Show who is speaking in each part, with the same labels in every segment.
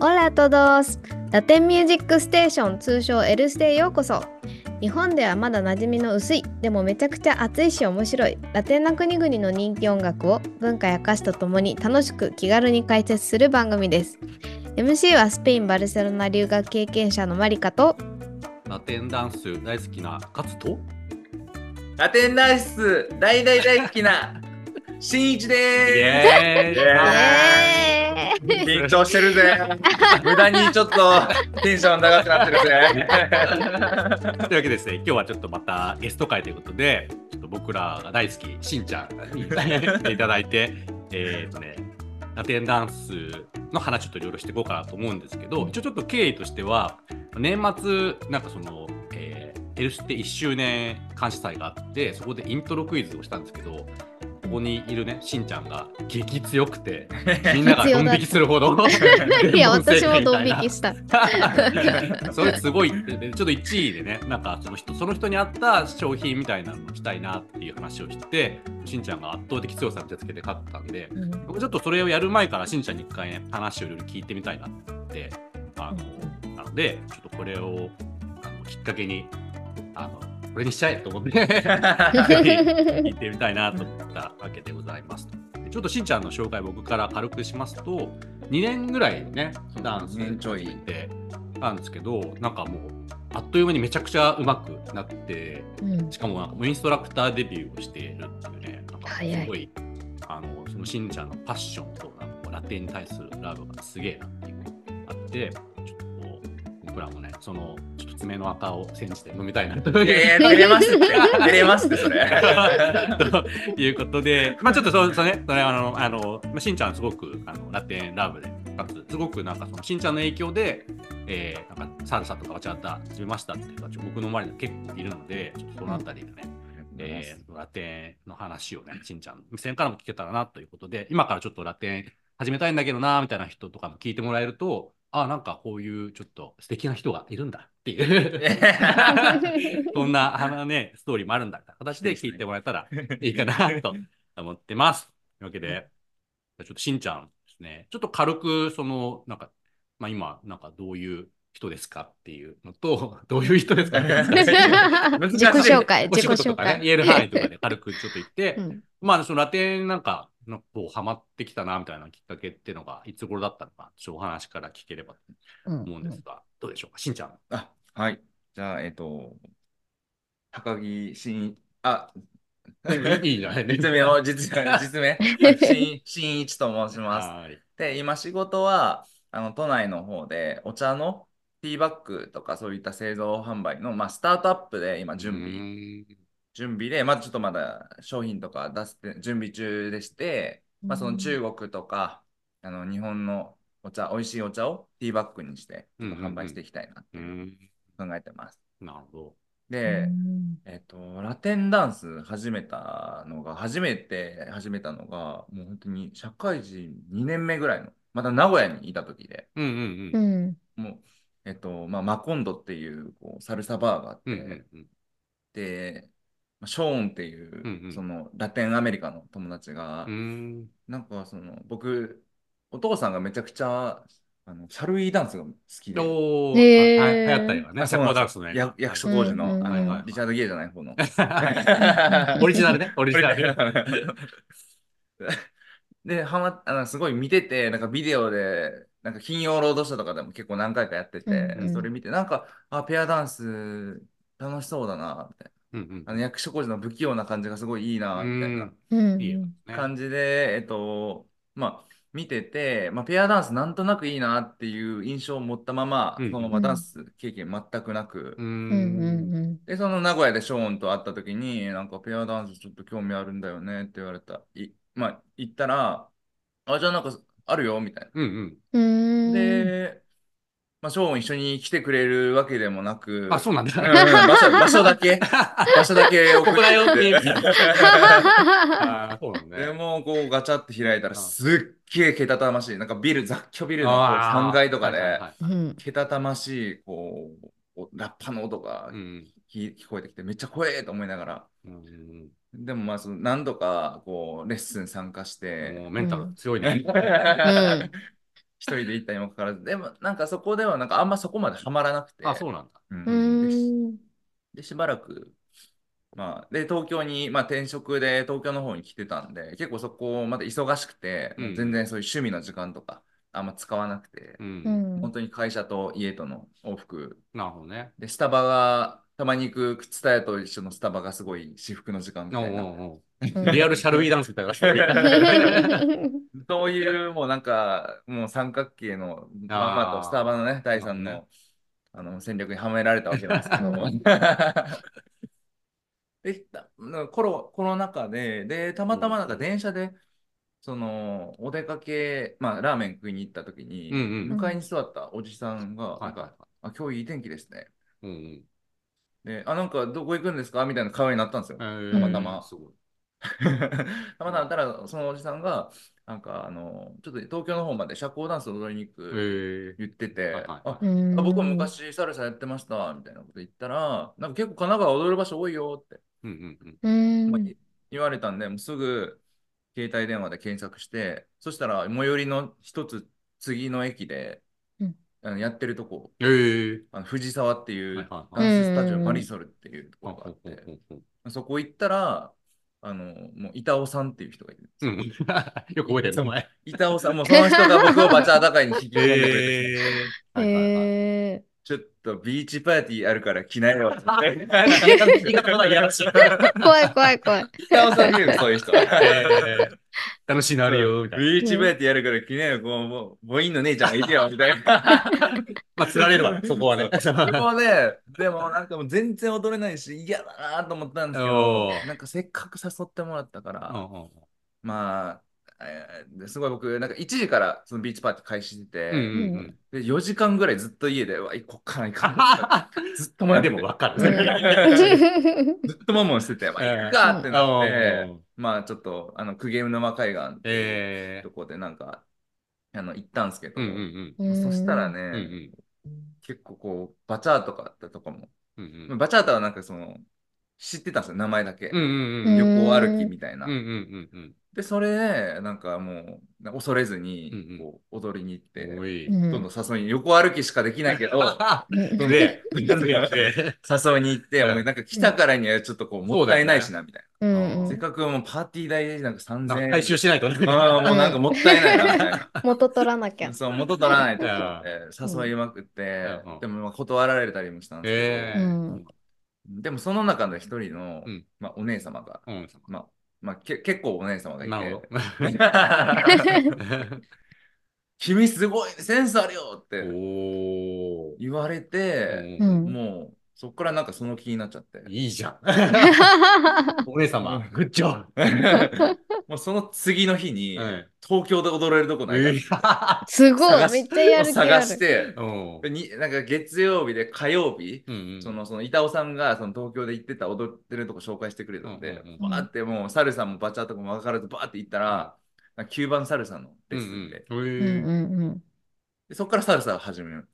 Speaker 1: オラトドスラテンミュージックステーション通称 L ステへようこそ。日本ではまだ馴染みの薄いでもめちゃくちゃ熱いし面白い。ラテンな国々の人気音楽を文化や歌詞とともに楽しく気軽に解説する番組です。MC はスペイン・バルセロナ留学経験者のマリカと。
Speaker 2: ラテンダンス大好きなカツと？
Speaker 3: ラテンダンス大大大好きな新一で
Speaker 2: エーイ
Speaker 3: イエーイ。緊張してるぜ。無駄にちょっとテンション高くなってるぜ。
Speaker 2: というわけでですね、今日はちょっとまたゲスト会ということで、ちょっと僕らが大好き、しんちゃんに来ていただいて、えっとね、ラテンダンスの話ちょっといろいろしていこうかなと思うんですけど、一応ちょっと経緯としては、年末、なんかその、えー、エルステ1周年監視祭があって、そこでイントロクイズをしたんですけど、ここにいるね、しんちゃんが激強くて、みんながドン引きするほど。
Speaker 1: いや私もドン引きした。
Speaker 2: それすごいって、でちょっと1位でね、なんかその人、その人に合った商品みたいなのをしたいなっていう話をして、しんちゃんが圧倒的強さの手つけて勝ったんで、
Speaker 1: うん。
Speaker 2: 僕ちょっとそれをやる前からしんちゃんに一回ね、話をいろいろ聞いてみたいなって、あの、なので、ちょっとこれをあのきっかけに、あの、これにしちゃえと思って、ぜ ひ聞いてみたいなと思ったわけでございます。でちょっとしんちゃんの紹介僕から軽くしますと、2年ぐらいね、ダンス
Speaker 3: 年ちょい。
Speaker 2: てたんですけど、なんかもう、あっという間にめちゃくちゃ上手くなって、
Speaker 1: うん。
Speaker 2: しかもなんかインストラクターデビューをしているっていうね、なんかすごい、あの、そのしんちゃんのパッションとなんかラテンに対するラブがすげえなっていうのがあって、僕らもね、その、ちょっと爪の赤を煎じて飲みたいな。と いう。
Speaker 3: ますって。照れますってそれ。
Speaker 2: ということで、まあちょっとそうそうね、それあの、あの、まあしんちゃんすごくあのラテンラブで、かつ、すごくなんかそのしんちゃんの影響で、えー、なんかサルサとかバチャータ始めましたっていうか、ちょ僕の周りに結構いるので、ちょっとそのあたりでね、えーラテンの話をね、しんちゃんの目線からも聞けたらなということで、今からちょっとラテン始めたいんだけどな、みたいな人とかも聞いてもらえると、あなんかこういうちょっと素敵な人がいるんだっていう。こんなあのね、ストーリーもあるんだみたいな形で聞いてもらえたらいいかなと思ってます。というわけで、ちょっとしんちゃんですね、ちょっと軽く、その、なんか、まあ今、なんかどういう人ですかっていうのと、どういう人ですか
Speaker 1: 自己紹介自己紹
Speaker 2: 事とかね、
Speaker 1: 介。
Speaker 2: 言える範囲とかで軽くちょっと言って、
Speaker 1: うん。
Speaker 2: まあ、そのラテンなんか、のこうハマってきたなみたいなきっかけっていうのがいつ頃だったのか、ちょっとお話から聞ければと
Speaker 1: うん
Speaker 2: 思うんですが、どうでしょうか、しんちゃん。
Speaker 3: あはいじゃあえっ、と高木新あ
Speaker 2: いいじゃない
Speaker 3: 実名を 実名実名 新新一と申します
Speaker 2: はい。
Speaker 3: で、今仕事は、あの、都内の方で、お茶のティーバッグとかそういった製造販売の、まあ、スタートアップで今準備、
Speaker 2: 備。
Speaker 3: 準備で、まあ、ちょっとまだ商品とか出すって準備中でして、まあ、その中国とか、あの、日本のお茶、美味しいお茶をティーバッグにして、ちょっと販売していきたいなって考えてます。
Speaker 2: なるほ
Speaker 3: で、
Speaker 1: うん
Speaker 3: えっと、ラテンダンス始めたのが、初めて始めたのが、もう本当に社会人2年目ぐらいの、また名古屋にいた時で、
Speaker 2: ど。うんうん
Speaker 1: う
Speaker 2: うん。
Speaker 1: ん
Speaker 3: もう、えっと、まあ、マコンドっていうこうサルサバーがあって、
Speaker 2: うんうんうん。
Speaker 3: で、まあショーンっていう、
Speaker 2: うんうん。
Speaker 3: そのラテンアメリカの友達が、
Speaker 2: うん。
Speaker 3: なんかその、僕、お父さんがめちゃくちゃ、あの、シャルウィーダンスが好きで、
Speaker 2: おー、
Speaker 1: へー。
Speaker 2: あ流行ったよね。
Speaker 3: あ
Speaker 2: 社交ダンスね。
Speaker 3: や役所工事の、
Speaker 1: うんうん
Speaker 3: あのリチャード・ゲイじゃない方の。
Speaker 2: オリジナルね、オリジナル。
Speaker 3: で、はまあの、すごい見てて、なんかビデオで、なんか金曜ロードショーとかでも結構何回かやってて、
Speaker 1: うんうん。
Speaker 3: それ見て、なんか、あ、ペアダンス楽しそうだな、みたい
Speaker 2: うんうん
Speaker 3: な。あの役所工事の不器用な感じがすごいいいな、みたいな。感じで、えっと、まあ、見てて、まあ、ペアダンスなんとなくいいなっていう印象を持ったまま、
Speaker 2: うん
Speaker 3: そのままダンス経験全くなく、
Speaker 2: う
Speaker 1: うん
Speaker 3: で、その名古屋でショーンと会った時に、なんかペアダンスちょっと興味あるんだよねって言われた。いまあ、言ったら、あ、じゃあなんかあるよみたい
Speaker 2: うん
Speaker 1: うん
Speaker 3: な。で、まあ、ショーン一緒に来てくれるわけでもなく、
Speaker 2: うん。あ、そうなんだ。
Speaker 3: うん場所場所だけ、場所だけ送
Speaker 2: ここだよって。あーそうだ
Speaker 3: で
Speaker 2: ね。
Speaker 3: もうこうガチャって開いたら
Speaker 2: うん
Speaker 3: すっげえけたたましい。なんかビル、雑居ビルのこう
Speaker 2: あー
Speaker 3: 3階とかで
Speaker 2: はいはいはい
Speaker 1: うん
Speaker 3: けたたましいこうラッパの音が
Speaker 2: うん
Speaker 3: 聞聞こえてきてめっちゃ怖えと思いながら。
Speaker 2: うん
Speaker 3: でもまあその何度かこうレッスン参加して
Speaker 2: もうメンタル強いね。
Speaker 1: うん
Speaker 3: 人で行ったにもかかわらず、でもなんかそこではなんかあんまそこまではまらなくて。
Speaker 2: あ、そうなんだ。
Speaker 3: うん。でしばらく、まあ、で、東京に、まあ、転職で東京の方に来てたんで、結構そこまで忙しくて、
Speaker 2: うん
Speaker 3: 全然そういう趣味の時間とかあんま使わなくて、
Speaker 2: う。
Speaker 1: うんん
Speaker 3: 本当に会社と家との往復。
Speaker 2: なるほどね。
Speaker 3: で、スタバが、たまに行く靴タヤと一緒のスタバがすごい至福の時間みたいな。
Speaker 2: おうおう
Speaker 1: うん
Speaker 2: リアルシャルウィーダンスみたいな。
Speaker 3: そういうもうなんか、もう三角形のまんまとスタバのね、第三のあの戦略にはめられたわけなんですけど。
Speaker 1: う ん
Speaker 3: でたコロコロナ禍で、で、たまたまなんか電車で、その、お出かけ、まあ、ラーメン食いに行った時に、
Speaker 2: うんうん
Speaker 3: 向かいに座ったおじさんが、ないんか、あ、今日いい天気ですね。
Speaker 2: い。うんうん。
Speaker 3: で、あ、なんかどこ行くんですか？みたいな会話になったんですよ。
Speaker 2: えー
Speaker 3: たまたま。
Speaker 2: すごい。
Speaker 3: たまたまたら、そのおじさんが、なんか、あの、ちょっと東京の方まで社交ダンス踊りに行く
Speaker 2: えー。
Speaker 3: 言ってて、
Speaker 2: はいはいはい。
Speaker 3: あ
Speaker 1: うん。
Speaker 3: あ僕も昔サルサやってましたみたいなこと言ったら、なんか結構神奈川踊る場所多いよって、
Speaker 2: うんうんうん。
Speaker 3: 言われたんで、もうすぐ携帯電話で検索して、そしたら最寄りの一つ次の駅で、
Speaker 1: うん。
Speaker 3: あのやってるとこ、
Speaker 2: えー。
Speaker 3: あの藤沢っていうダンススタジオ、
Speaker 1: うん
Speaker 3: マリソルっていうところがあって、そこ行ったら、あの、もう板尾さんっていう人がいるんですよ。
Speaker 2: うん。よく覚えてる、お前。
Speaker 3: 板尾さん、もうその人が僕をバチャー高いに引き込んでくれて、
Speaker 2: えー。はいはいはい
Speaker 1: へ
Speaker 3: ちょっとビーチパーティーあるから来なよって。
Speaker 1: 怖 い怖い怖い。
Speaker 3: 北尾さん見るそういう人。
Speaker 2: えー楽しいのあるよ、みたいな。
Speaker 3: ビーチパーティーやるから来なよ、こう、もう、母音の姉ちゃんがいてよ、みたいな。
Speaker 2: まあ、釣られるわ、そこはね。
Speaker 3: そこで、でもなんかもう全然踊れないし、嫌だなと思ったんですけどなんかせっかく誘ってもらったから、まあ、えーですごい僕、なんか1時からそのビーチパーティー開始してて、
Speaker 2: うんうんうん。
Speaker 3: で4時間ぐらいずっと家で、うわ、こっから行かんとずっと待って
Speaker 2: まあでもわかる。
Speaker 3: ずっとマモンしてて、まあ、行くかってなっ
Speaker 2: う
Speaker 3: て
Speaker 2: ん、
Speaker 3: まあちょっと、あの、久毛沼海岸っていう
Speaker 2: え
Speaker 3: とこでなんか、あの、行ったんですけど、
Speaker 2: ーうんうん
Speaker 3: そしたらね、
Speaker 2: うん。うんうん
Speaker 3: 結構こう、バチャーとかあったとかも、
Speaker 2: うんうん
Speaker 3: バチャータはなんかその、知ってたんですよ、名前だけ。
Speaker 2: うんうんうん
Speaker 3: 横歩きみたいな。
Speaker 2: うんうんうんうん
Speaker 3: で、それで、なんかもう、恐れず
Speaker 2: うんうん。
Speaker 3: に、こう、踊りに行って、
Speaker 2: おい。
Speaker 1: うん
Speaker 3: どんどん誘いに、横歩きしかできないけど、
Speaker 1: うん。
Speaker 2: で、で、
Speaker 3: 誘いに行って、なんか来たからにはちょっとこう、もったいないしな、みたい
Speaker 1: うん
Speaker 3: な。せっかくもうパーティー代でなんか3000円。
Speaker 2: 回収しないとね。
Speaker 3: ああ、もうなんかもったいないな、みたいな。
Speaker 1: 元取らなきゃ。
Speaker 3: そう、元取らないと誘いまくって
Speaker 2: うん、
Speaker 3: でもまあ断られたりもしたんですけ
Speaker 2: えー。
Speaker 1: うん。
Speaker 3: ど、でもその中で一人の
Speaker 2: うん、
Speaker 3: まあお姉様が、
Speaker 2: うん。
Speaker 3: まあ、まあけ結構お姉様がい
Speaker 2: なるほ
Speaker 3: て
Speaker 2: ど。、
Speaker 3: 君すごいセンスあるよって
Speaker 2: お
Speaker 3: 言われて、
Speaker 1: う
Speaker 2: ー
Speaker 1: ん。
Speaker 3: もうそっからなんかその気になっちゃって。
Speaker 2: いいじゃん。お姉様、グッジョ
Speaker 3: もうその次の日に
Speaker 2: ブ。はい。
Speaker 3: 東京で踊れるとこないか
Speaker 1: すごい。めっちゃやる気あ
Speaker 3: 探し
Speaker 1: る。
Speaker 3: て、
Speaker 2: うん。
Speaker 3: でになんか月曜日で火曜日、
Speaker 2: うんうん。
Speaker 3: そのその板尾さんがその東京で行ってた踊ってるとこ紹介してくれたんで、
Speaker 2: うんうん
Speaker 1: うん。
Speaker 3: バーってもうサルさんもバチャーとかも分からずバーって行ったら、なんか9番サルさんのレッスンで、
Speaker 2: うん
Speaker 3: でそこからサルサを始める。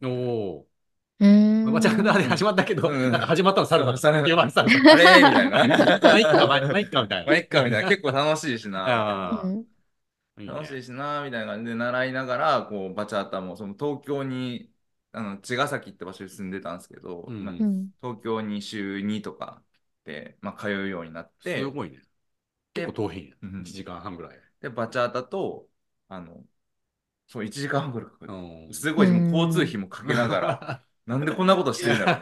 Speaker 2: うんお
Speaker 1: うん。
Speaker 2: ー。まあ、ちゃんとで始まったけど、
Speaker 3: うん
Speaker 2: なんか始まったのサルだ。
Speaker 3: サルだ
Speaker 2: 言われたの。
Speaker 3: あれ？みたいな。
Speaker 2: まあ、いっか、まあ、まあいっか、みたいな。
Speaker 3: まあ、いっかみたいな。結構楽しいしな。
Speaker 2: あー
Speaker 1: うん
Speaker 2: いいね
Speaker 3: 楽しいしな、みたいな感じで習いながら、こう、バチャータも、その東京に、あの、茅ヶ崎って場所に住んでたんですけど、
Speaker 2: うん
Speaker 3: まあ
Speaker 1: うん
Speaker 3: 東京に週2とかで、まあ、通うようになって
Speaker 2: す、ごいね。結構遠いね。
Speaker 3: うん
Speaker 2: 1時間半ぐらい。
Speaker 3: で、バチャータと、あの、そう、1時間半ぐらいかかる。
Speaker 2: うん
Speaker 3: すごい、もう交通費もかけながら、なんでこんなことしてんだろ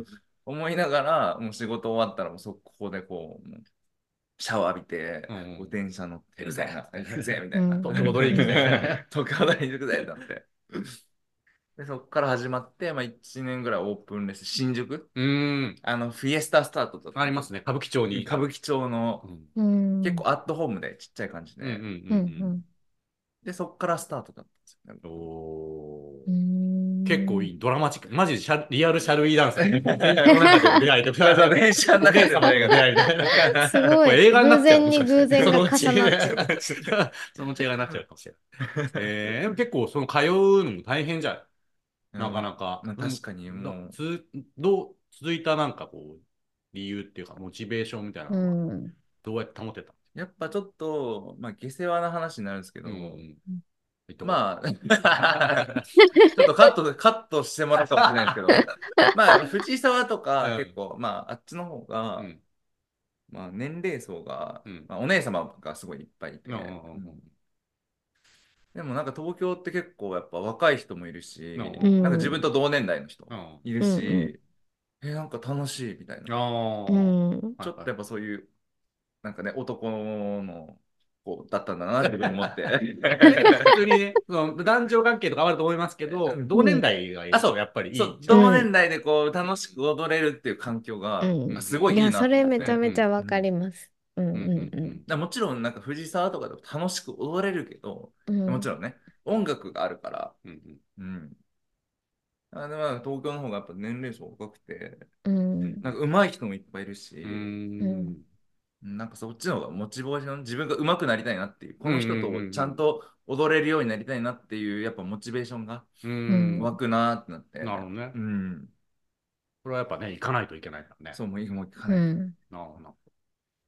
Speaker 3: う 思いながら、もう仕事終わったら、もう速攻でこう、シャワー浴びて、
Speaker 2: うん
Speaker 3: こう電車乗ってみたいな、
Speaker 2: うん
Speaker 3: 行くぜみたいな。
Speaker 1: うん
Speaker 2: 東京ドリンクね。
Speaker 3: 東京大に行くぜってなって。で、そこから始まって、まあ、1年ぐらいオープンレス、新宿？
Speaker 2: うーん。
Speaker 3: あの、フィエスタスタートとか。
Speaker 2: ありますね。歌舞伎町に。
Speaker 3: 歌舞伎町の
Speaker 2: う、ん
Speaker 1: うん。
Speaker 3: 結構アットホームでちっちゃい感じで。
Speaker 2: うんうん
Speaker 1: う
Speaker 2: うん
Speaker 1: ん
Speaker 3: で、そこからスタートだっ
Speaker 2: 結構いい。ドラマチック。マジでシャリアルシャルウィーダンス。
Speaker 3: 電車の中で
Speaker 2: お姉様が出会いみたいな。
Speaker 1: すごい
Speaker 2: 映画になっちゃう
Speaker 1: 偶然に偶然が重なっちゃう
Speaker 2: そのうち映画になっちゃうかもしれない。えー、結構その通うのも大変じゃん。なかなか。
Speaker 3: うん確かにもう
Speaker 2: つどう続いたなんかこう理由っていうかモチベーションみたいな
Speaker 1: う
Speaker 2: のは
Speaker 1: ん。
Speaker 2: どうやって保てたんです
Speaker 3: やっぱちょっと、まあ、下世話な話になるんですけど、
Speaker 2: うん
Speaker 3: まあ、ちょっとカット、カットしてもらうかもしれないですけど、まあ、藤沢とか
Speaker 2: うん。
Speaker 3: 結構、まあ、あっちの方が、
Speaker 2: うん。
Speaker 3: まあ、年齢層が、
Speaker 2: うん。
Speaker 3: まあ、お姉様がすごいいっぱいいて、
Speaker 2: うんうんうん。
Speaker 3: うん。でもなんか東京って結構やっぱ若い人もいるし、
Speaker 2: うん
Speaker 3: なんか自分と同年代の人
Speaker 2: うん。
Speaker 3: いるし、
Speaker 1: うんうん。
Speaker 3: え、なんか楽しいみたいな。ちょっとやっぱそういう、なんかね、男の子だったんだな、自分思って。
Speaker 2: 普通にね、その男女関係とかあると思いますけど、
Speaker 3: うん。
Speaker 2: 同年代がいる
Speaker 3: あそう。
Speaker 2: とやっぱりいい。
Speaker 3: そう、同年代でこう楽しく踊れるっていう環境が、
Speaker 1: うん。
Speaker 3: すごいいいな
Speaker 1: いや、それめちゃめちゃわかります。うんうん
Speaker 2: うん。うん
Speaker 3: らもちろんなんか藤沢とかでも楽しく踊れるけど、
Speaker 1: うん。
Speaker 3: もちろんね、音楽があるから、
Speaker 2: うんうん。
Speaker 3: うん。あでも東京の方がやっぱ年齢層若くて、
Speaker 1: うん。
Speaker 3: なんか上手い人もいっぱいいるし、
Speaker 2: うーん
Speaker 3: なんかそっちの方がモチベーション、自分が上手くなりたいなっていう、この人
Speaker 2: うんうんうんうん
Speaker 3: とちゃんと踊れるようになりたいなっていう、やっぱモチベーションが
Speaker 2: うん
Speaker 3: 湧くなーってなって。
Speaker 2: なるほどね
Speaker 3: う。ん。
Speaker 2: これはやっぱね、行かないといけないからね。
Speaker 3: そう、もういいもういかない。
Speaker 1: うん。
Speaker 2: なるほど。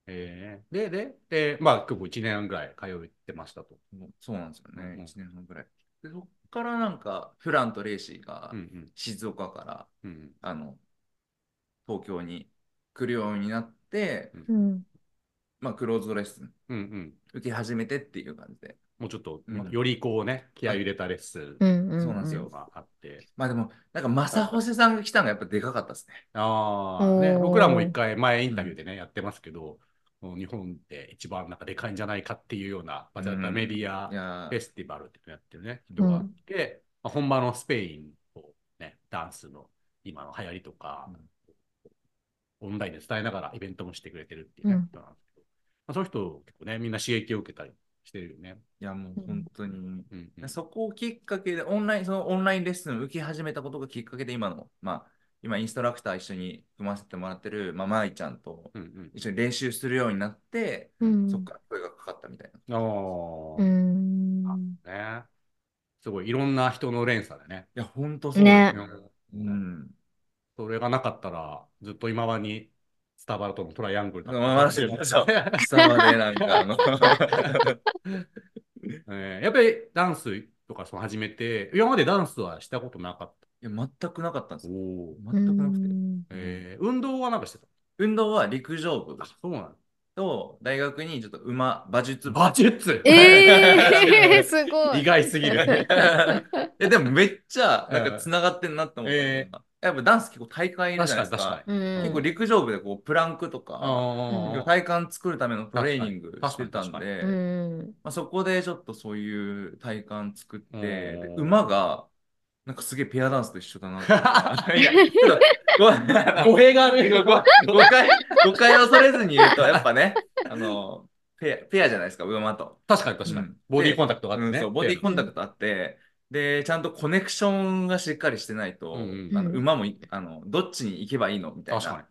Speaker 2: えー、で、で、で、まあ、結構1年ぐらい通ってましたと。
Speaker 3: そうなんですよね、
Speaker 2: うん
Speaker 3: 1年半ぐらい。でそっからなんか、フランとレイシーが
Speaker 2: うんうん
Speaker 3: 静岡から、
Speaker 2: うん
Speaker 3: あの、東京に来るようになって、
Speaker 1: うん。
Speaker 3: まあ、クローズドレッスン
Speaker 2: うんうん。
Speaker 3: 受け始めてっていう感じで。
Speaker 2: もうちょっと、よりこうね、気合い入れたレッスン
Speaker 1: うん。うん。
Speaker 3: そうなんですよ
Speaker 2: があって。
Speaker 3: まあでも、なんか、正穂さんが来たのがやっぱでかかったですね。
Speaker 2: ああ、ね、僕らも一回前インタビューでね、やってますけど、もう日本で一番なんかでかいんじゃないかっていうような、バチャタメディアフェスティバルっていうのやってるね、人がいて、まあ、本場のスペインとね、ダンスの今の流行りとか、オンラインで伝えながらイベントもしてくれてるっていう人なんですまあ、そういう人結構ね、みんな刺激を受けたりしてるよね。
Speaker 3: いや、もう本当に。
Speaker 2: うんうん
Speaker 3: そこをきっかけで、オンライン、そのオンラインレッスンを受け始めたことがきっかけで、今の、まあ、今、インストラクター一緒に組ませてもらってる、まあ、舞ちゃんと
Speaker 2: うんうん
Speaker 3: 一緒に練習するようになって、
Speaker 1: うん。
Speaker 3: そこから声がかかったみたいな。い
Speaker 2: ああ、
Speaker 1: うん。
Speaker 2: ね。すごいいろんな人の連鎖でね。
Speaker 3: や、本当そう
Speaker 1: ね
Speaker 2: うん
Speaker 3: うん。
Speaker 2: それがなかったら、ずっと今まにスタバルとのトライアングルだった
Speaker 3: まあそうそう下までなんか、あの、
Speaker 2: えーやっぱりダンスとかそう始めて、今までダンスはしたことなかっ
Speaker 3: いや、全くなかったんで
Speaker 2: た。
Speaker 3: すよ。
Speaker 2: おー
Speaker 3: 全くなくて。
Speaker 2: えー運動はなんかしてた？
Speaker 3: 運動は陸上部
Speaker 2: あ、そうなの
Speaker 3: と大学にちょっと馬、馬術部。
Speaker 2: 馬術？
Speaker 1: ええー、すごい。
Speaker 2: 意外すぎる。
Speaker 3: いや、でもめっちゃ、なんか繋がってんなって思ったのが、
Speaker 2: え
Speaker 3: やっぱダンス結構大会いるじゃないですか。
Speaker 2: 確かに確か
Speaker 1: うん
Speaker 3: 結構陸上部でこうプランクとか、
Speaker 2: ああ、
Speaker 3: 体幹作るためのトレーニングしてたん
Speaker 2: 確かに
Speaker 3: で、
Speaker 1: うん。
Speaker 3: まあ、そこでちょっとそういう体幹作って、
Speaker 2: うん
Speaker 3: で馬が、なんかすげえペアダンスと一緒だなって。いや、ちょっとご
Speaker 2: 語弊がある
Speaker 3: ごご誤解、誤解を恐れずに言うと、やっぱね、あの、ペア、ペアじゃないですか、馬と。
Speaker 2: 確かに確かに
Speaker 3: うん。
Speaker 2: ボディーコンタクトがあってね。
Speaker 3: うんそう、ボディコンタクトあって、で、ちゃんとコネクションがしっかりしてないと、
Speaker 2: うん
Speaker 3: あの
Speaker 1: うん
Speaker 3: 馬もいあのどっちに行けばいいのみたいな。
Speaker 2: 確かに。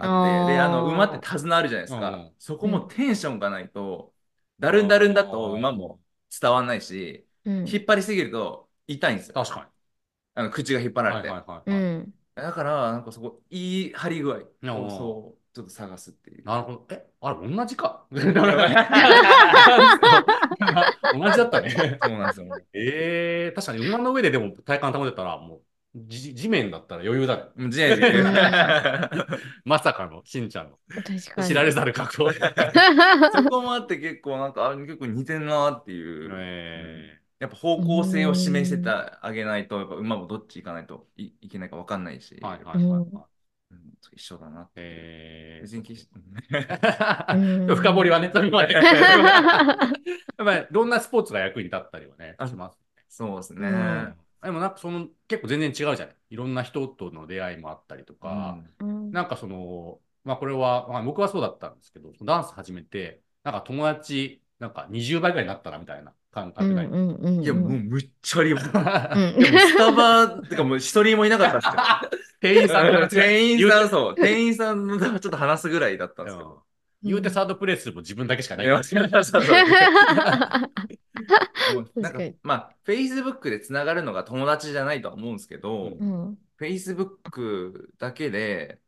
Speaker 1: あー
Speaker 3: あって、で、あの、馬って手綱あるじゃないですか。
Speaker 2: うん
Speaker 3: そこもテンションがないと、だるんだるんだと馬も伝わんないし、
Speaker 1: うん。
Speaker 3: 引っ張りすぎると痛いんですよ。
Speaker 2: 確か
Speaker 3: あの口が引っ張
Speaker 2: に。
Speaker 3: られて。
Speaker 2: はいはいはい。
Speaker 1: うん。
Speaker 3: だから、なんかそこ、いい張り具合
Speaker 2: ー
Speaker 3: をそう、ちょっと探すっていう。
Speaker 2: なるほど。え、あれ、同じか？同じだったね。
Speaker 3: そうなんですよ。
Speaker 2: ええ確かに馬の上ででも体幹保てたら、もう、じ地面だったら余裕だね。
Speaker 3: もう自由自由
Speaker 2: まさかの、しんちゃんの
Speaker 1: 確かに。
Speaker 2: 知られざる格好。
Speaker 3: そこもあって結構なんか、あ結構似てんなっていう。
Speaker 2: え
Speaker 3: やっぱ方向性を示せてあげないと、やっぱ馬もどっち行かないといいけないか分かんないし、
Speaker 2: ーはいはいはいはい。
Speaker 3: うん一緒だな。
Speaker 2: え
Speaker 3: 別に気し
Speaker 2: ー
Speaker 1: うん
Speaker 2: でも深掘りはね、それ まで。やっぱり、どんなスポーツが役に立ったりはね、
Speaker 3: あ
Speaker 2: します。
Speaker 3: そうですね。
Speaker 1: うん
Speaker 2: でもなんかその結構全然違うじゃない。いろんな人との出会いもあったりとか、
Speaker 1: うん
Speaker 2: なんかその、まあこれは、まあ、僕はそうだったんですけど、ダンス始めて、なんか友達、なんか20倍ぐらいになったなみたいな感
Speaker 1: う
Speaker 2: 覚が、
Speaker 3: いや、もうむっちゃりも。い
Speaker 1: うん
Speaker 3: や、もうスタバ、てかもう一人もいなかったです
Speaker 2: 店員さん
Speaker 3: 店員さん、そう。店員さんのちょっと話すぐらいだったんですけど。
Speaker 2: 言うてサードプレイスも自分だけしかない。
Speaker 3: いやそうそうそう もうなんかまあ、Facebook でつながるのが友達じゃないとは思うんですけど、
Speaker 1: うん。
Speaker 3: Facebook だけで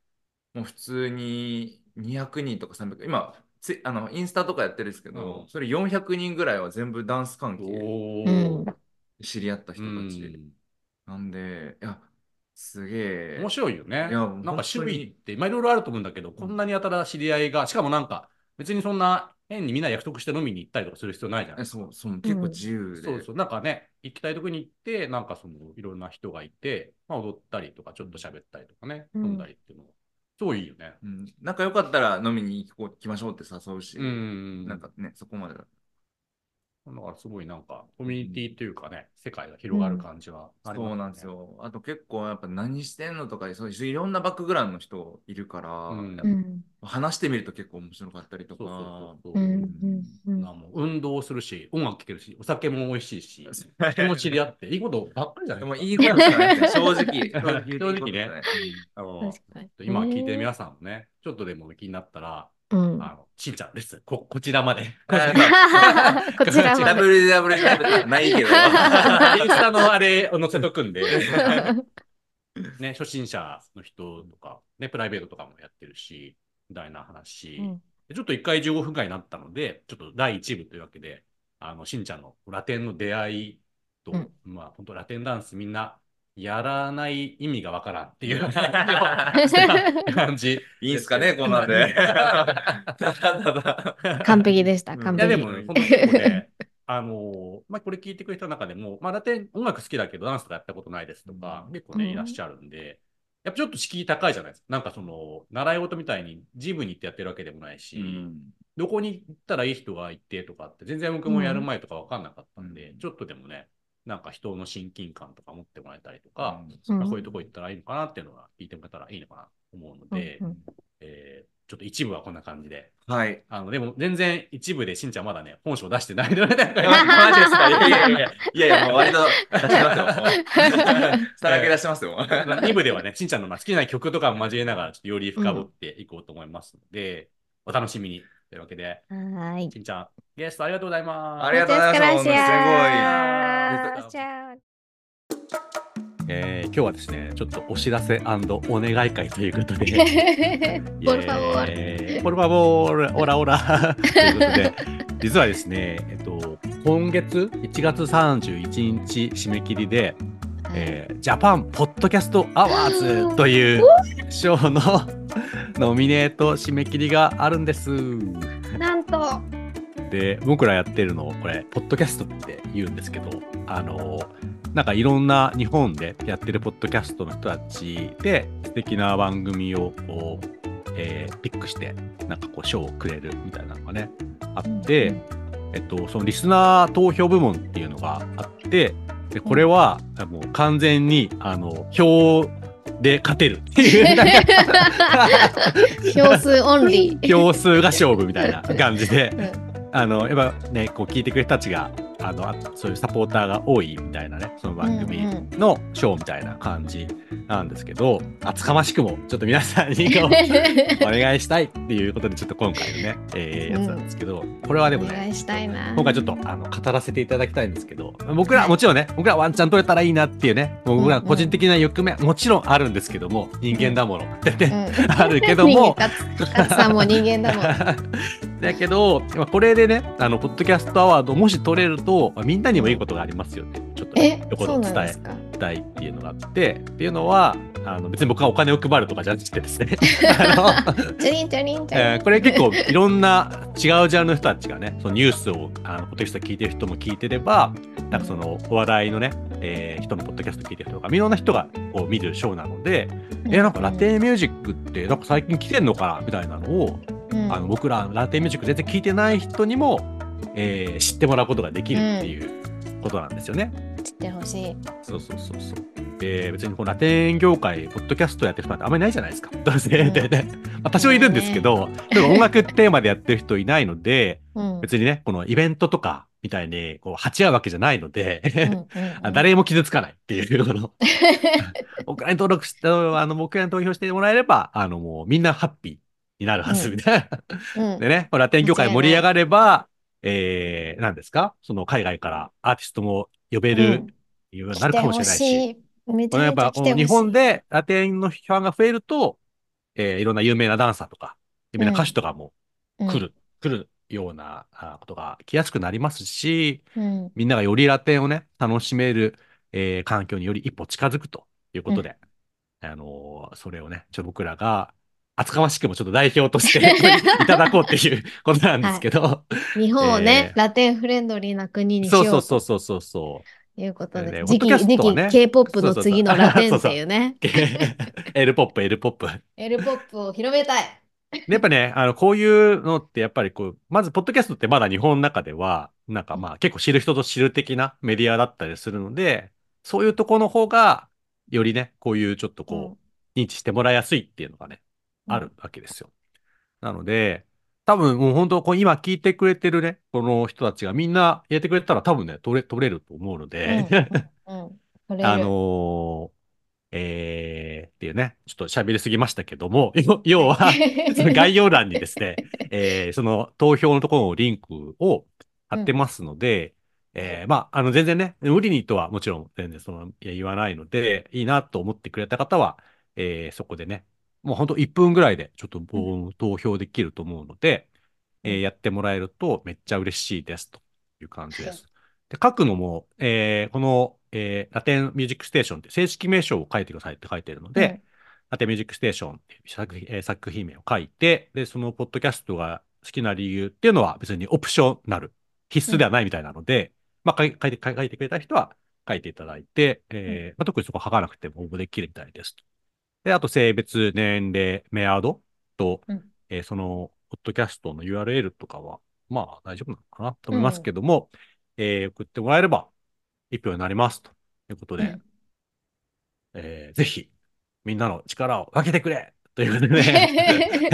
Speaker 3: もう普通に200人とか300今、つあのインスタとかやってるんですけど、
Speaker 2: うん。
Speaker 3: それ400人ぐらいは全部ダンス関係
Speaker 2: お
Speaker 1: うん。
Speaker 2: ー。
Speaker 3: 知り合った人
Speaker 2: う
Speaker 3: たち、
Speaker 2: ん。
Speaker 3: なんでいやすげえ。
Speaker 2: 面白いよね。
Speaker 3: いや
Speaker 2: なんか趣味って、まあいろいろあると思うんだけど、こんなに新しい知り合いが、しかもなんか、別にそんな変にみんな約束して飲みに行ったりとかする必要ないじゃん。
Speaker 3: え。そうそう結構自由で、
Speaker 2: そうそう、なんかね、行きたいとこに行って、なんかそのいろんな人がいて、まあ、踊ったりとか、ちょっと喋ったりとかね、
Speaker 1: うん。
Speaker 2: 飲んだりっていうのも、すごいいいよね。
Speaker 3: うん、なんかよかったら飲みに行こう行きましょうって誘うし、
Speaker 2: うん。
Speaker 3: なんかねそこまでだ
Speaker 2: だからすごいなんか、コミュニティというかね、世界が広がる感じはあります
Speaker 3: そうなんです。よ。あと結構やっぱ何してんのとかそういろんなバックグラウンドの人いるから、
Speaker 2: うん。
Speaker 1: うん。
Speaker 3: 話してみると結構面白かったりと
Speaker 2: そう
Speaker 3: か。
Speaker 2: そうそう。う。
Speaker 1: ん。うん。うん。
Speaker 2: まあもう運動するし、音楽聴けるし、お酒も美味しいし、人も知り合って、いいことばっかりじゃない
Speaker 3: でもいいことしかないですね。正直。
Speaker 2: 正直ね今聞いてる皆さん。もね、ちょっとでも気になったら、
Speaker 1: うん
Speaker 2: あの、しんちゃんです。こ、こちらまで。
Speaker 1: こちらまで
Speaker 3: WWW ないけど。
Speaker 2: インスタのあれを載せとくんで、ね、初心者の人とか、ね、プライベートとかもやってるし、みたいな話。
Speaker 1: うん
Speaker 2: でちょっと一回15分間になったので、ちょっと第1部というわけで、あの、しんちゃんのラテンの出会いと、
Speaker 1: うん
Speaker 2: まあ、本当ラテンダンスみんなやらない意味がわからんっていう 感じ。
Speaker 3: いいんすかね、こんなんで。ただただ。
Speaker 1: 完璧でした
Speaker 3: うん。
Speaker 2: いや、
Speaker 1: 完璧
Speaker 2: でもね、本当にね、あのーまあ、これ聞いてくれた中でも、まあ、ラテン音楽好きだけど、ダンスとかやったことないですとか、結構ね、
Speaker 1: うん。
Speaker 2: いらっしゃるんで、やっぱちょっと敷居高いじゃないですか。なんかその、習い事みたいにジムに行ってやってるわけでもないし、
Speaker 3: うん。
Speaker 2: どこに行ったらいい人がいてとかって、全然僕もやる前とか分かんなかったんで、
Speaker 3: うん。
Speaker 2: ちょっとでもね、なんか人の親近感とか持ってもらえたりとか、
Speaker 1: うん
Speaker 2: まあこういうとこ行ったらいいのかなっていうのが聞いてもらえたらいいのかなと思うので、
Speaker 1: うんうん
Speaker 2: えーちょっと一部はこんな感じで。
Speaker 3: はい。
Speaker 2: あの、でも全然一部でしんちゃんまだね、本性出してないので、なんか
Speaker 3: マジですか？いやいやいやいやいや、もう割と出しますよ。さらけ出してますよ。
Speaker 2: 2部ではね、しんちゃんのまあ好きな曲とかも交えながら、ちょっとより深掘っていこうと思いますので、お楽しみに。というわけで、
Speaker 1: はーい
Speaker 2: しんちゃん、ゲストありがとうございます。
Speaker 3: ありがとうございます.
Speaker 2: すごいえー今日はですね、ちょっとお知らせお願い会ということで、
Speaker 1: Por favor.
Speaker 2: えーポルファボール、オラオラ。ということで、実はですね、えっと、今月1月31日締め切りで、えージャパンポッドキャストアワーズという賞のノミネート締め切りがあるんです。
Speaker 1: なんと
Speaker 2: で、僕らやってるの、これ、ポッドキャストって言うんですけど、あの、なんかいろんな日本でやってるポッドキャストの人たちで素敵な番組をこう、えーピックして、なんかこう賞をくれるみたいなのがね、あって、えっと、そのリスナー投票部門っていうのがあって、でこれはもう完全に、あの、票で勝てるっていう、
Speaker 1: 票数オンリー。
Speaker 2: 票数が勝負みたいな感じで、
Speaker 1: うん
Speaker 2: あの、やっぱね、こう聞いてくれたたちが、あの、あそういうサポーターが多いみたいなね、その番組のショーみたいな感じなんですけど、厚かましくも、ちょっと皆さんに お願いしたいっていうことで、ちょっと今回のね、えーやつなんですけど、これはでもね。今回ちょっとあの語らせていただきたいんですけど、僕ら、もちろんね、僕らワンチャン取れたらいいなっていうね、僕ら個人的な欲目、もちろんあるんですけども、人間だもの。ってね、
Speaker 1: うん。
Speaker 2: あるけども、
Speaker 1: さんも人間だもん。
Speaker 2: だけど、まあこれでね、あの、ポッドキャストアワードもし取れると、まあみんなにもいいことがありますよって、ちょっと
Speaker 1: え
Speaker 2: 一、
Speaker 1: そう
Speaker 2: 言伝え。たいっていうのがあって、っていうのは、あの、別に僕はお金を配るとかじゃなくてですね。えーこれ結構いろんな違うジャンルの人たちがね、そのニュースを、あの、ポッドキャスト聞いてる人も聞いてれば、なんかその、お笑いのね、えー人のポッドキャスト聞いてる人とか、いろんな人がこう見るショーなので、えーなんかラテンミュージックって、なんか最近来てんのかなみたいなのを、
Speaker 1: うん
Speaker 2: あの僕らラテンミュージック全然聞いてない人にも、えー知ってもらうことができるっていうことなんですよね。
Speaker 1: 知ってほしい。
Speaker 2: そうそうそうそう。で別にこのラテン業界、ポッドキャストやってる人なんてあんまりないじゃないですか。どうせでね。まあ、多少いるんですけど、でも音楽テーマでやってる人いないので、
Speaker 1: うん。
Speaker 2: 別にね、このイベントとかみたいにこう鉢合うわけじゃないので、誰も傷つかないっていう、この、僕らに登録して、あの、僕らに投票してもらえれば、あの、もうみんなハッピーになるはずみたいな。
Speaker 1: うん
Speaker 2: でね、ラテン業界盛り上がれば、えー、何ですか？その海外からアーティストも呼べるようになるかもしれないし、
Speaker 1: 来てほしい。
Speaker 2: このやっぱ。日本でラテンのファンが増えると、えー、いろんな有名なダンサーとか、有名な歌手とかも来る来るようなあことが来やすくなりますし、
Speaker 1: うん。
Speaker 2: みんながよりラテンをね、楽しめる、えー環境により一歩近づくということで、あのーそれをね、ちょっと僕らが、厚かましくもちょっと代表として いただこうっていう ことなんですけど、
Speaker 1: 日本をね、
Speaker 2: えー。
Speaker 1: ラテンフレンドリーな国にし
Speaker 2: そう
Speaker 1: よ
Speaker 2: そううそうそうそうそう。
Speaker 1: ということで、
Speaker 2: ね
Speaker 1: 次期、次
Speaker 2: トはね。
Speaker 1: 期 K-POP の次のラテンっていうね、
Speaker 2: L ポップ、L ポップ。
Speaker 1: L ポップを広めたい。
Speaker 2: でやっぱね、あの、こういうのってやっぱりこう、まず、ポッドキャストってまだ日本の中では、なんかまあ結構知る人と知る的なメディアだったりするので、そういうところの方が、よりね、こういうちょっとこう、認知してもらいやすいっていうのがね、あるわけですよ。なので、多分もう本当、今聞いてくれてるね、この人たちがみんなやってくれたら多分ね、取れ、取れると思うので、
Speaker 1: うん。うん。取れ
Speaker 2: あ
Speaker 1: る
Speaker 2: のーえー、っていうね、ちょっと喋りすぎましたけども、要要は、その概要欄にですね、えーその投票のところのリンクを貼ってますので、えーまあ、あの、全然ね、無理にとはもちろん全然その、いや言わないので、いいなと思ってくれた方は、えーそこでね、もう本当1分ぐらいでちょっとぼ投票できると思うので、えー
Speaker 1: うん
Speaker 2: やってもらえるとめっちゃ嬉しいですという感じです。で、書くのも、えーこの、えーラテンミュージックステーションって正式名称を書いてくださいって書いてるので、ラテンミュージックステーションっていう作品,、えー作品名を書いて、で、そのポッドキャストが好きな理由っていうのは別にオプショナル、必須ではないみたいなので、まあ書いて、書いてくれた人は書いていただいて、えーまあ、特にそこ書かなくても応募できるみたいですと。で、あと性別、年齢、メアドと、
Speaker 1: うん
Speaker 2: えーその、ポッドキャストの URL とかは、まあ大丈夫なのかなと思いますけども、えー送ってもらえれば一票になりますということで、
Speaker 1: うん
Speaker 2: えーぜひ、みんなの力を分けてくれということでね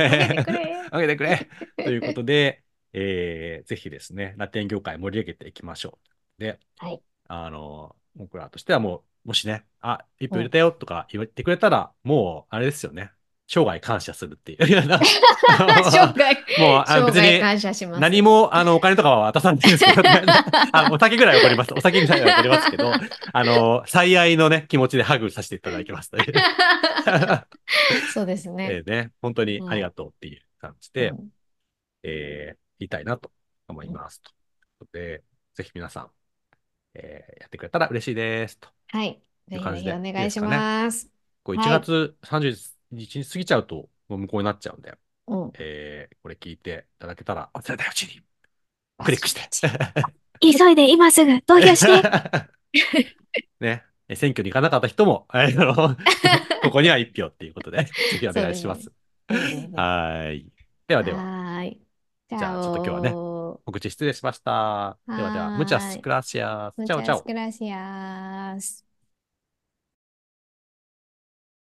Speaker 1: く。れ。
Speaker 2: 分けてくれ ということで、えーぜひですね、ラテン業界盛り上げていきましょう。で、
Speaker 1: はい
Speaker 2: あの、僕らとしてはもう、もしね、あ、一票入れたよとか言ってくれたら、もう、あれですよね。生涯感謝するっていう。
Speaker 1: 生涯、
Speaker 2: もう、あ別に、
Speaker 1: 感謝します。
Speaker 2: 何も、あの、お金とかは渡さないんですけど、あお酒ぐらいは怒ります。お酒ぐらいは怒りますけど、あの、最愛のね、気持ちでハグさせていただきます。
Speaker 1: そうですね。
Speaker 2: えーね、本当にありがとうっていう感じで、
Speaker 1: うん
Speaker 2: えー言いたいなと思います。ということで、ぜひ皆さん、えーやってくれたら嬉しいです。と。
Speaker 1: はい。ぜひぜひお願いします。
Speaker 2: こう
Speaker 1: はい
Speaker 2: 1月31日過ぎちゃうと、もう無効になっちゃうんで、
Speaker 1: うん。
Speaker 2: えーこれ聞いていただけたら、忘れないうちに、クリックして。
Speaker 1: 急いで今すぐ投票して。
Speaker 2: ね。え選挙に行かなかった人も、あのここには一票っていうことで、ぜひお願いします。はーい。ではでは、
Speaker 1: じ
Speaker 2: ゃあちょっと今日はね告知失礼しました。ではでは、ムチャスクラシアス。チャオチャオ
Speaker 1: Muchas。gracias.